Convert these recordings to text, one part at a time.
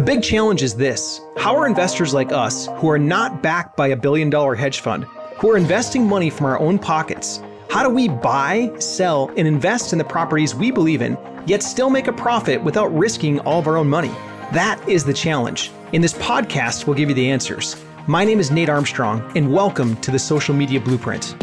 The big challenge is this how are investors like us, who are not backed by a billion dollar hedge fund, who are investing money from our own pockets, how do we buy, sell, and invest in the properties we believe in, yet still make a profit without risking all of our own money? That is the challenge. In this podcast, we'll give you the answers. My name is Nate Armstrong, and welcome to the Social Media Blueprint.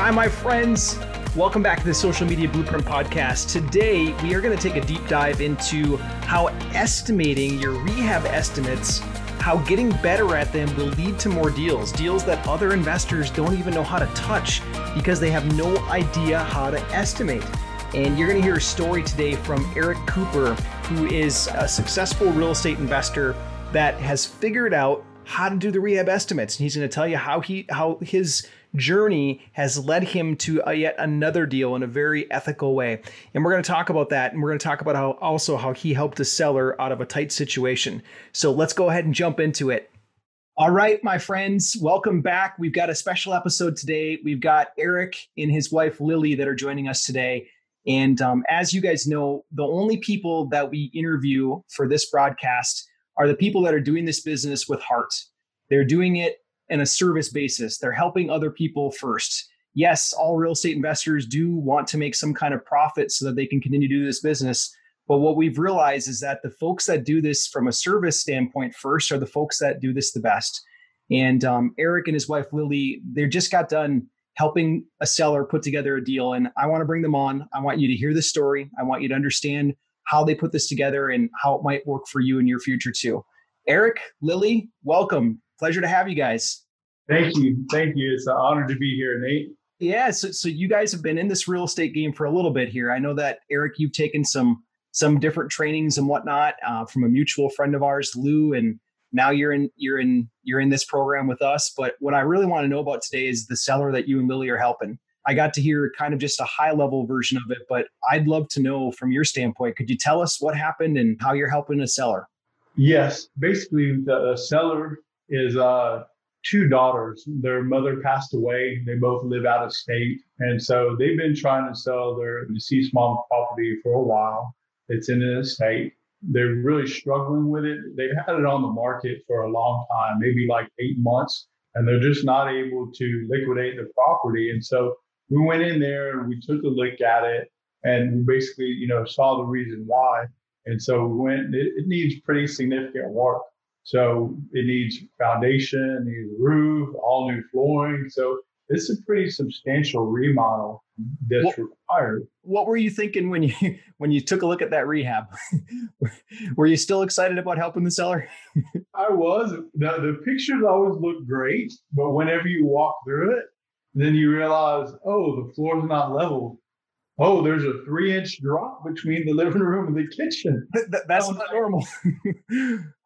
Hi, my friends. Welcome back to the Social Media Blueprint Podcast. Today, we are going to take a deep dive into how estimating your rehab estimates, how getting better at them will lead to more deals, deals that other investors don't even know how to touch because they have no idea how to estimate. And you're going to hear a story today from Eric Cooper, who is a successful real estate investor that has figured out how to do the rehab estimates. And he's going to tell you how he how his journey has led him to a, yet another deal in a very ethical way. And we're going to talk about that. And we're going to talk about how also how he helped a seller out of a tight situation. So let's go ahead and jump into it. All right, my friends, welcome back. We've got a special episode today. We've got Eric and his wife Lily that are joining us today. And um, as you guys know, the only people that we interview for this broadcast are the people that are doing this business with heart. They're doing it in a service basis. They're helping other people first. Yes, all real estate investors do want to make some kind of profit so that they can continue to do this business. But what we've realized is that the folks that do this from a service standpoint first are the folks that do this the best. And um, Eric and his wife Lily, they just got done helping a seller put together a deal. And I want to bring them on. I want you to hear the story. I want you to understand how they put this together and how it might work for you in your future too. Eric, Lily, welcome. Pleasure to have you guys. Thank you. Thank you. It's an honor to be here, Nate. Yeah. So, so you guys have been in this real estate game for a little bit here. I know that Eric, you've taken some some different trainings and whatnot uh, from a mutual friend of ours, Lou, and now you're in you're in you're in this program with us. But what I really want to know about today is the seller that you and Lily are helping. I got to hear kind of just a high level version of it, but I'd love to know from your standpoint. Could you tell us what happened and how you're helping a seller? Yes, basically the seller is uh, two daughters. Their mother passed away. They both live out of state. And so they've been trying to sell their deceased mom's property for a while. It's in an estate. They're really struggling with it. They've had it on the market for a long time, maybe like eight months, and they're just not able to liquidate the property. And so we went in there and we took a look at it and we basically, you know, saw the reason why. And so we went, it, it needs pretty significant work. So it needs foundation, it needs roof, all new flooring. So it's a pretty substantial remodel that's what, required. What were you thinking when you when you took a look at that rehab? were you still excited about helping the seller? I was. The, the pictures always look great, but whenever you walk through it, then you realize, oh, the floor's not level oh, there's a three inch drop between the living room and the kitchen. that's not normal.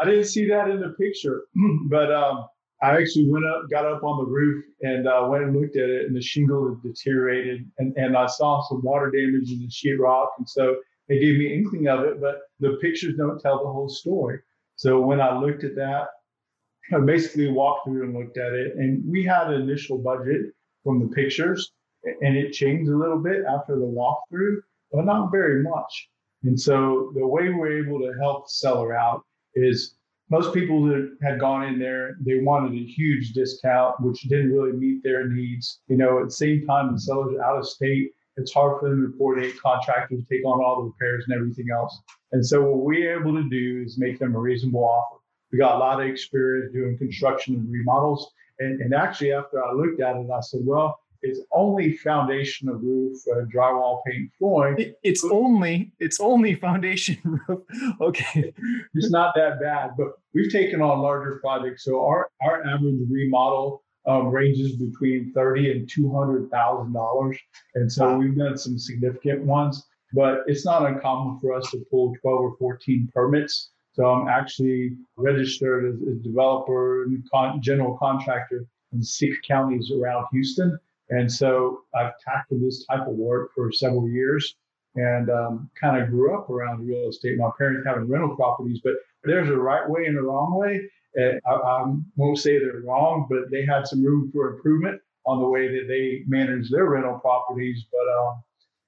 I didn't see that in the picture, but um, I actually went up, got up on the roof, and uh, went and looked at it, and the shingle had deteriorated, and, and I saw some water damage in the sheetrock, and so it gave me inkling of it, but the pictures don't tell the whole story. So when I looked at that, I basically walked through and looked at it, and we had an initial budget from the pictures and it changed a little bit after the walkthrough, but not very much. And so the way we're able to help seller out is most people that had gone in there, they wanted a huge discount, which didn't really meet their needs. You know, at the same time, the seller's out of state. It's hard for them to coordinate contractors, take on all the repairs and everything else. And so what we're able to do is make them a reasonable offer. We got a lot of experience doing construction and remodels. And, and actually, after I looked at it, I said, well, it's only foundation of roof, uh, drywall, paint, flooring. it's only it's only foundation roof. okay, it's not that bad. But we've taken on larger projects, so our our average remodel um, ranges between thirty and two hundred thousand dollars, and so wow. we've done some significant ones. But it's not uncommon for us to pull twelve or fourteen permits. So I'm actually registered as a developer and con- general contractor in six counties around Houston. And so I've tackled this type of work for several years and um, kind of grew up around real estate. My parents having rental properties, but there's a right way and a wrong way. I, I, won't say they're wrong, but they had some room for improvement on the way that they manage their rental properties. But um,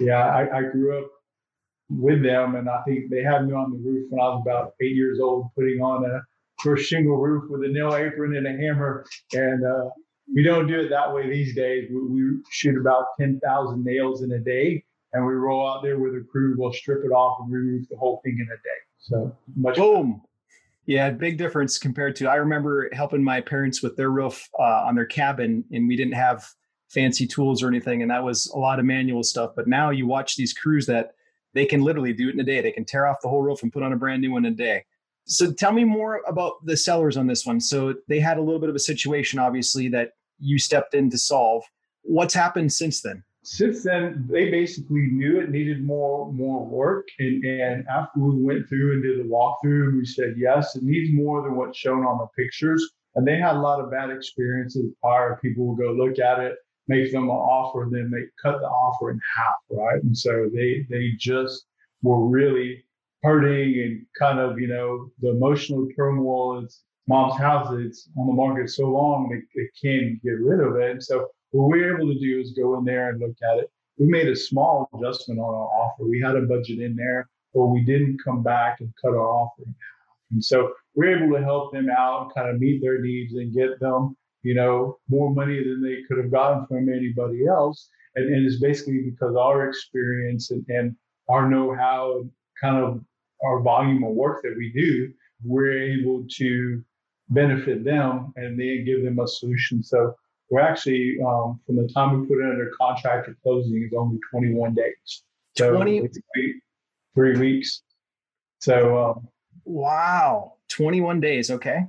yeah, I, I grew up with them, and I think they had me on the roof when I was about eight years old, putting on a first shingle roof with a nail apron and a hammer. And uh, we don't do it that way these days. We, we shoot about 10,000 nails in a day, and we roll out there with a crew. We'll strip it off and re-roof the whole thing in a day. So much. Boom. Yeah, big difference compared to I remember helping my parents with their roof uh, on their cabin, and we didn't have fancy tools or anything, and that was a lot of manual stuff. But now you watch these crews that they can literally do it in a day. They can tear off the whole roof and put on a brand new one in a day. So tell me more about the sellers on this one. So they had a little bit of a situation, obviously, that you stepped in to solve. What's happened since then? Since then, they basically knew it needed more more work, and, and after we went through and did the walkthrough, we said yes, it needs more than what's shown on the pictures. And they had a lot of bad experiences prior. People would go look at it, make them an offer, and then they cut the offer in half, right? And so they they just were really hurting and kind of, you know, the emotional turmoil is mom's house it's on the market so long they, they can't get rid of it. And so what we are able to do is go in there and look at it. We made a small adjustment on our offer. We had a budget in there, but we didn't come back and cut our offer. And so we're able to help them out, kind of meet their needs and get them, you know, more money than they could have gotten from anybody else. And, and it's basically because our experience and, and our know-how and kind of our volume of work that we do, we're able to benefit them and then give them a solution. So we're actually, um, from the time we put it under contract to closing, is only 21 days. So 20 three weeks. So um, wow, 21 days. Okay.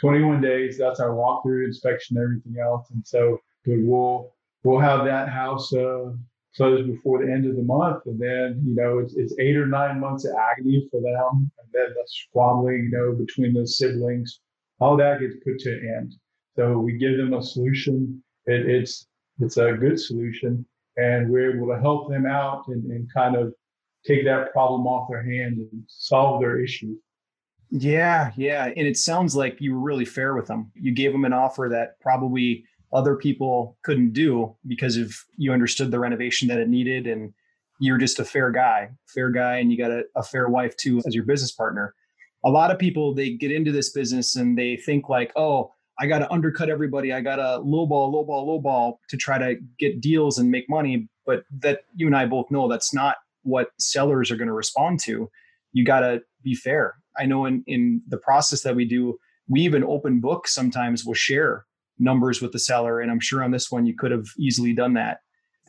21 days. That's our walkthrough inspection, everything else. And so we'll we'll have that house uh, close before the end of the month. And then, you know, it's, it's eight or nine months of agony for them. And then the squabbling, you know, between the siblings, all that gets put to an end. So we give them a solution. It, it's, it's a good solution. And we're able to help them out and, and kind of take that problem off their hands and solve their issue. Yeah, yeah. And it sounds like you were really fair with them. You gave them an offer that probably other people couldn't do because of you understood the renovation that it needed and you're just a fair guy fair guy and you got a, a, fair wife too as your business partner a lot of people they get into this business and they think like oh i got to undercut everybody i got to lowball lowball lowball to try to get deals and make money but that you and i both know that's not what sellers are going to respond to you got to be fair i know in in the process that we do we even open book sometimes will share numbers with the seller. And I'm sure on this one, you could have easily done that.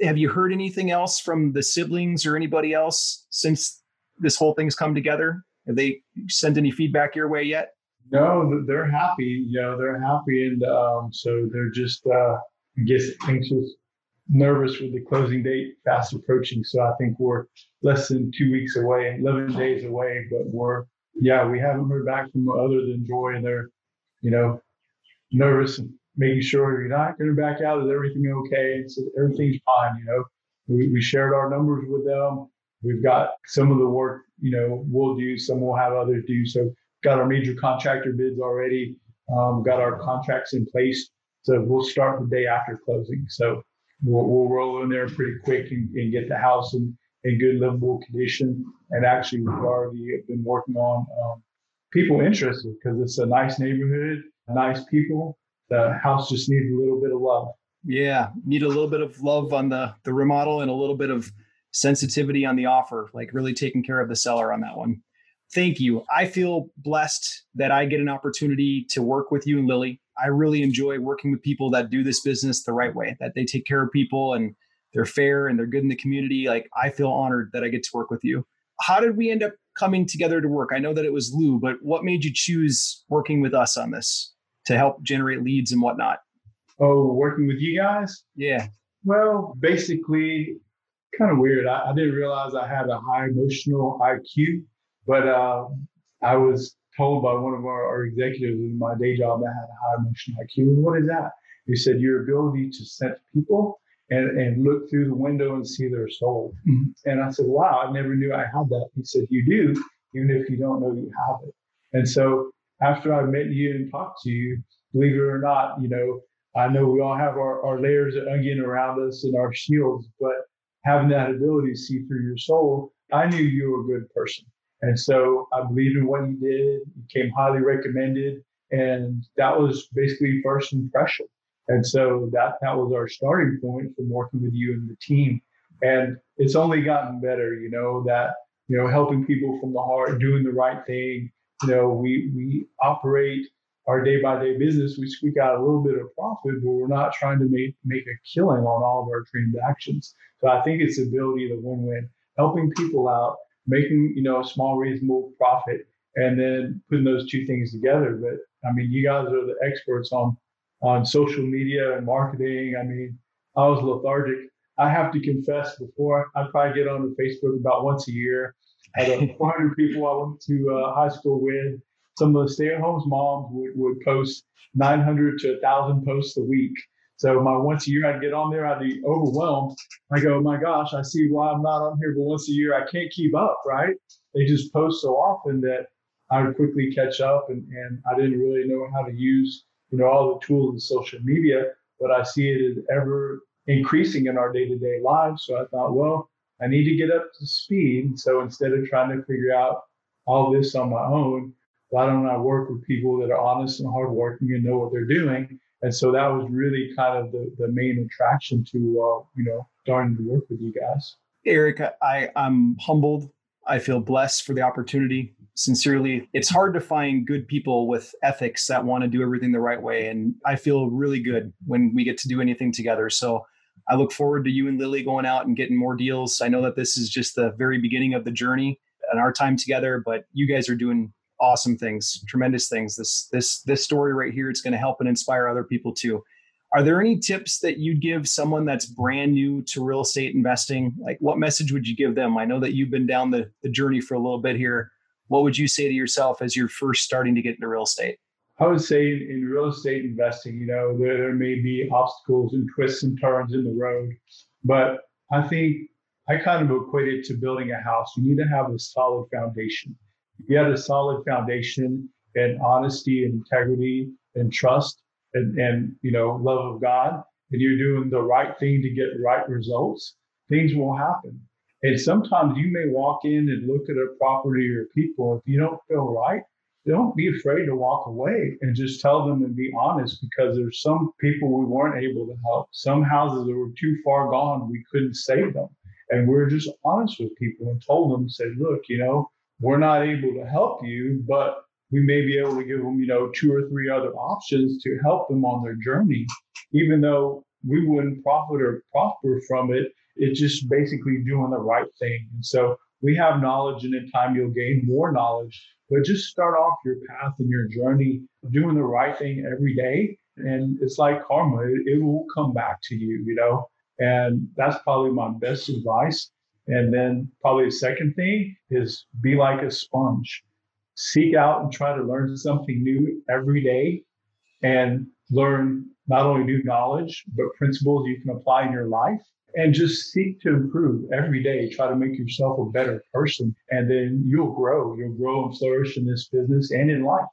Have you heard anything else from the siblings or anybody else since this whole thing's come together? Have they sent any feedback your way yet? No, they're happy. You know, they're happy. And um, so they're just, uh, I guess, anxious, nervous with the closing date fast approaching. So I think we're less than two weeks away, 11 days away. But we're, yeah, we haven't heard back from other than Joy. And they're, you know, nervous and making sure you're not going to back out. Is everything okay? So everything's fine. You know, we, we shared our numbers with them. We've got some of the work, you know, we'll do, some we'll have others do. So got our major contractor bids already. Um, got our contracts in place. So we'll start the day after closing. So we'll, we'll roll in there pretty quick and, and get the house in, in good livable condition. And actually, we've already been working on um, people interested because it's a nice neighborhood, nice people, the house just needs a little bit of love. Yeah, need a little bit of love on the the remodel and a little bit of sensitivity on the offer, like really taking care of the seller on that one. Thank you. I feel blessed that I get an opportunity to work with you and Lily. I really enjoy working with people that do this business the right way, that they take care of people and they're fair and they're good in the community. Like I feel honored that I get to work with you. How did we end up coming together to work? I know that it was Lou, but what made you choose working with us on this? to help generate leads and whatnot? Oh, working with you guys? Yeah. Well, basically, kind of weird. I, I, didn't realize I had a high emotional IQ, but uh, I was told by one of our, our, executives in my day job that I had a high emotional IQ. And what is that? He said, Your ability to sense people and, and look through the window and see their soul. Mm-hmm. And I said, Wow, I never knew I had that. He said, You do, even if you don't know you have it. And so after I met you and talked to you, believe it or not, you know, I know we all have our, our layers of onion around us and our shields, but having that ability to see through your soul, I knew you were a good person. And so I believed in what you did. You came highly recommended. And that was basically first impression. And so that, that was our starting point from working with you and the team. And it's only gotten better, you know, that, you know, helping people from the heart, doing the right thing. You know, we, we operate our day by day business. We squeak out a little bit of profit, but we're not trying to make, make a killing on all of our transactions. So I think it's the ability to win win, helping people out, making, you know, a small reasonable profit, and then putting those two things together. But I mean, you guys are the experts on on social media and marketing. I mean, I was lethargic. I have to confess, before I probably get on Facebook about once a year. Out of 400 people I went to uh, high school with, some of the stay-at-home moms would, would post 900 to 1,000 posts a week. So my once a year, I'd get on there, I'd be overwhelmed. I go, oh my gosh, I see why I'm not on here, but once a year, I can't keep up, right? They just post so often that I would quickly catch up, and, and I didn't really know how to use you know all the tools of social media. But I see it as ever increasing in our day-to-day lives. So I thought, well, I need to get up to speed. So instead of trying to figure out all this on my own, why don't I work with people that are honest and hardworking and know what they're doing? And so that was really kind of the, the main attraction to uh, you know starting to work with you guys. Eric, I, I'm humbled. I feel blessed for the opportunity sincerely it's hard to find good people with ethics that want to do everything the right way and i feel really good when we get to do anything together. So i look forward to you and lily going out and getting more deals. I know that this is just the very beginning of the journey and our time together but you guys are doing awesome things tremendous things. This this this story right here it's going to help and inspire other people too. Are there any tips that you'd give someone that's brand new to real estate investing? Like what message would you give them? I know that you've been down the, the journey for a little bit here what would you say to yourself as you're first starting to get into real estate? I would say in real estate investing, you know, there, there may be obstacles and twists and turns in the road, but I think I kind of equate it to building a house. You need to have a solid foundation. If you have a solid foundation and honesty and integrity and trust and, and you know love of God, and you're doing the right thing to get the right results, things will happen. And sometimes you may walk in and look at a property or people. If you don't feel right, don't be afraid to walk away and just tell them and be honest because there's some people we weren't able to help. Some houses that were too far gone, we couldn't save them. And we are just honest with people and told them, said, look, you know, we're not able to help you, but we may be able to give them, you know, two or three other options to help them on their journey, even though we wouldn't profit or prosper from it it's just basically doing the right thing. And so we have knowledge, and in time you'll gain more knowledge. But just start off your path and your journey doing the right thing every day. And it's like karma, it, it will come back to you, you know? And that's probably my best advice. And then probably the second thing is be like a sponge. Seek out and try to learn something new every day and learn not only new knowledge, but principles you can apply in your life and just seek to improve every day. Try to make yourself a better person, and then you'll grow. You'll grow and flourish in this business and in life.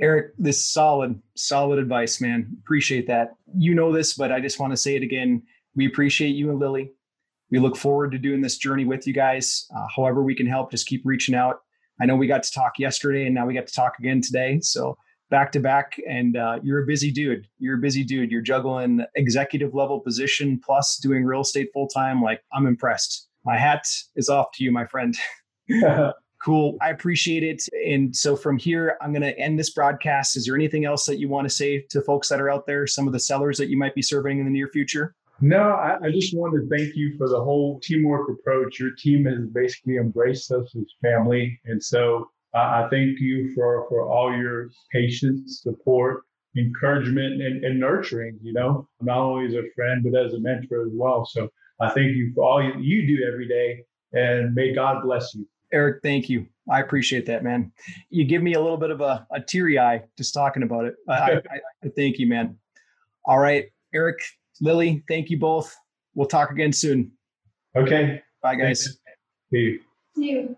Eric, this solid, solid advice, man. Appreciate that. You know this, but I just want to say it again. We appreciate you and Lily. We look forward to doing this journey with you guys. Uh, however, we can help, just keep reaching out. I know we got to talk yesterday, and now we got to talk again today. So back to back and uh, you're a busy dude. You're a busy dude. You're juggling executive level position plus doing real estate full time like i'm impressed. My hat is off to you my friend. Cool. I appreciate it. And so from here i'm going to end this broadcast. Is there anything else that you want to say to folks that are out there some of the sellers that you might be serving in the near future? No, I, I, just want to thank you for the whole teamwork approach. Your team has basically embraced us as family. And so I thank you for, for all your patience, support, encouragement, and, and nurturing, you know, not only as a friend, but as a mentor as well. So I thank you for all you, you do every day, and may God bless you. Eric, thank you. I appreciate that, man. You give me a little bit of a, a teary eye just talking about it. I, I, I thank you, man. All right, Eric, Lily, thank you both. We'll talk again soon. Okay. Bye, guys. See you. See you.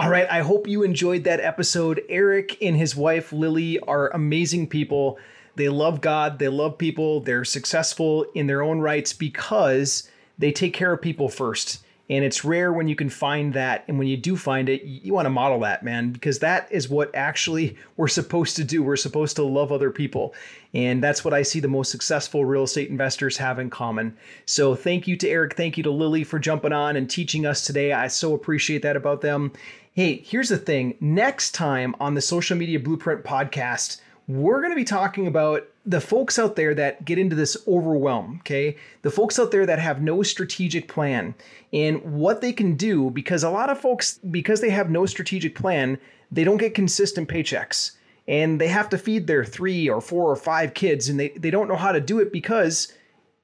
All right. I hope you enjoyed that episode. Eric and his wife, Lily, are amazing people. They love God, they love people, they're successful in their own rights because they take care of people first. And it's rare when you can find that. And when you do find it, you want to model that, man, because that is what actually we're supposed to do. We're supposed to love other people. And that's what I see the most successful real estate investors have in common. So thank you to Eric. Thank you to Lily for jumping on and teaching us today. I so appreciate that about them. Hey, here's the thing next time on the Social Media Blueprint podcast, we're going to be talking about the folks out there that get into this overwhelm, okay? The folks out there that have no strategic plan and what they can do because a lot of folks, because they have no strategic plan, they don't get consistent paychecks and they have to feed their three or four or five kids and they, they don't know how to do it because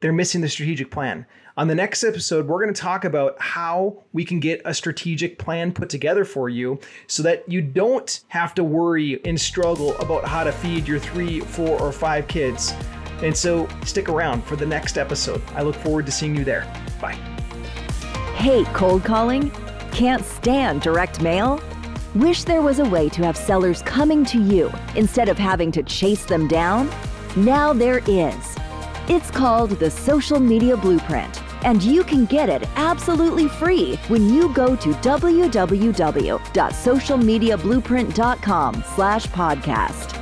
they're missing the strategic plan. On the next episode, we're going to talk about how we can get a strategic plan put together for you so that you don't have to worry and struggle about how to feed your three, four, or five kids. And so stick around for the next episode. I look forward to seeing you there. Bye. Hate cold calling? Can't stand direct mail? Wish there was a way to have sellers coming to you instead of having to chase them down? Now there is. It's called the Social Media Blueprint and you can get it absolutely free when you go to www.socialmediablueprint.com slash podcast.